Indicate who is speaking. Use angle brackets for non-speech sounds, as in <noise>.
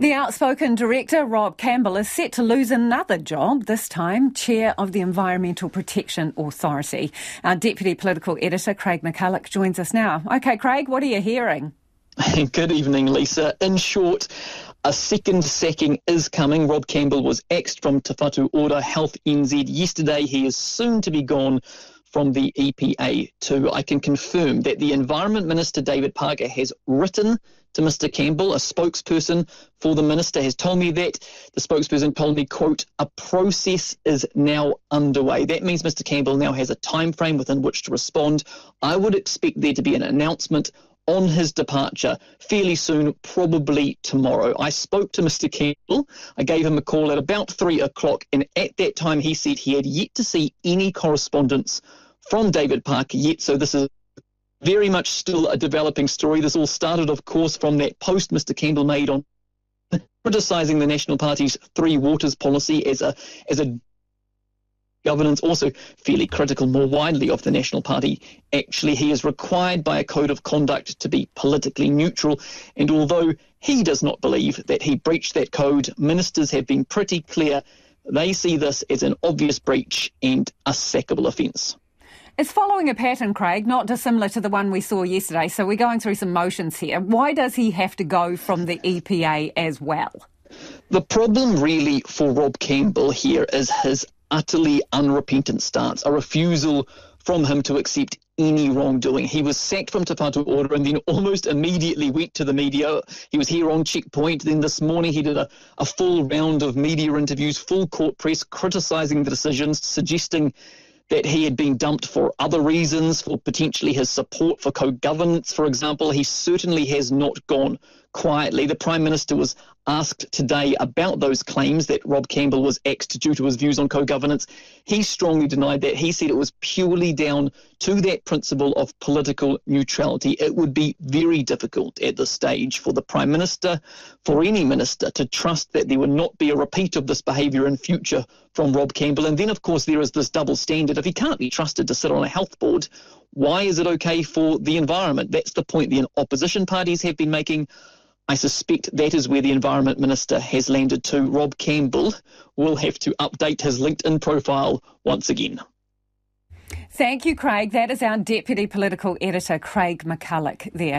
Speaker 1: The outspoken director, Rob Campbell, is set to lose another job, this time chair of the Environmental Protection Authority. Our deputy political editor, Craig McCulloch, joins us now. OK, Craig, what are you hearing? <laughs>
Speaker 2: Good evening, Lisa. In short, a second sacking is coming. Rob Campbell was axed from Whatu Ora Health NZ yesterday. He is soon to be gone from the EPA too. I can confirm that the Environment Minister David Parker has written to Mr. Campbell. A spokesperson for the minister has told me that. The spokesperson told me, quote, a process is now underway. That means Mr. Campbell now has a time frame within which to respond. I would expect there to be an announcement on his departure fairly soon, probably tomorrow. I spoke to Mr. Campbell. I gave him a call at about three o'clock, and at that time he said he had yet to see any correspondence from David Parker yet. So this is very much still a developing story. This all started, of course, from that post Mr. Campbell made on criticising the National Party's three waters policy as a as a governance, also fairly critical more widely of the National Party. Actually, he is required by a code of conduct to be politically neutral, and although he does not believe that he breached that code, ministers have been pretty clear they see this as an obvious breach and a sackable offence.
Speaker 1: It's following a pattern, Craig, not dissimilar to the one we saw yesterday. So we're going through some motions here. Why does he have to go from the EPA as well?
Speaker 2: The problem, really, for Rob Campbell here is his utterly unrepentant stance, a refusal from him to accept any wrongdoing. He was sacked from Te Ora and then almost immediately went to the media. He was here on checkpoint. Then this morning he did a, a full round of media interviews, full court press, criticising the decisions, suggesting that he had been dumped for other reasons, for potentially his support for co governance, for example. He certainly has not gone quietly. The Prime Minister was asked today about those claims that Rob Campbell was axed due to his views on co governance. He strongly denied that. He said it was purely down to that principle of political neutrality. It would be very difficult at this stage for the Prime Minister, for any minister, to trust that there would not be a repeat of this behaviour in future from Rob Campbell. And then, of course, there is this double standard. If he can't be trusted to sit on a health board, why is it okay for the environment? That's the point the opposition parties have been making. I suspect that is where the Environment Minister has landed to. Rob Campbell will have to update his LinkedIn profile once again.
Speaker 1: Thank you, Craig. That is our Deputy Political Editor, Craig McCulloch, there.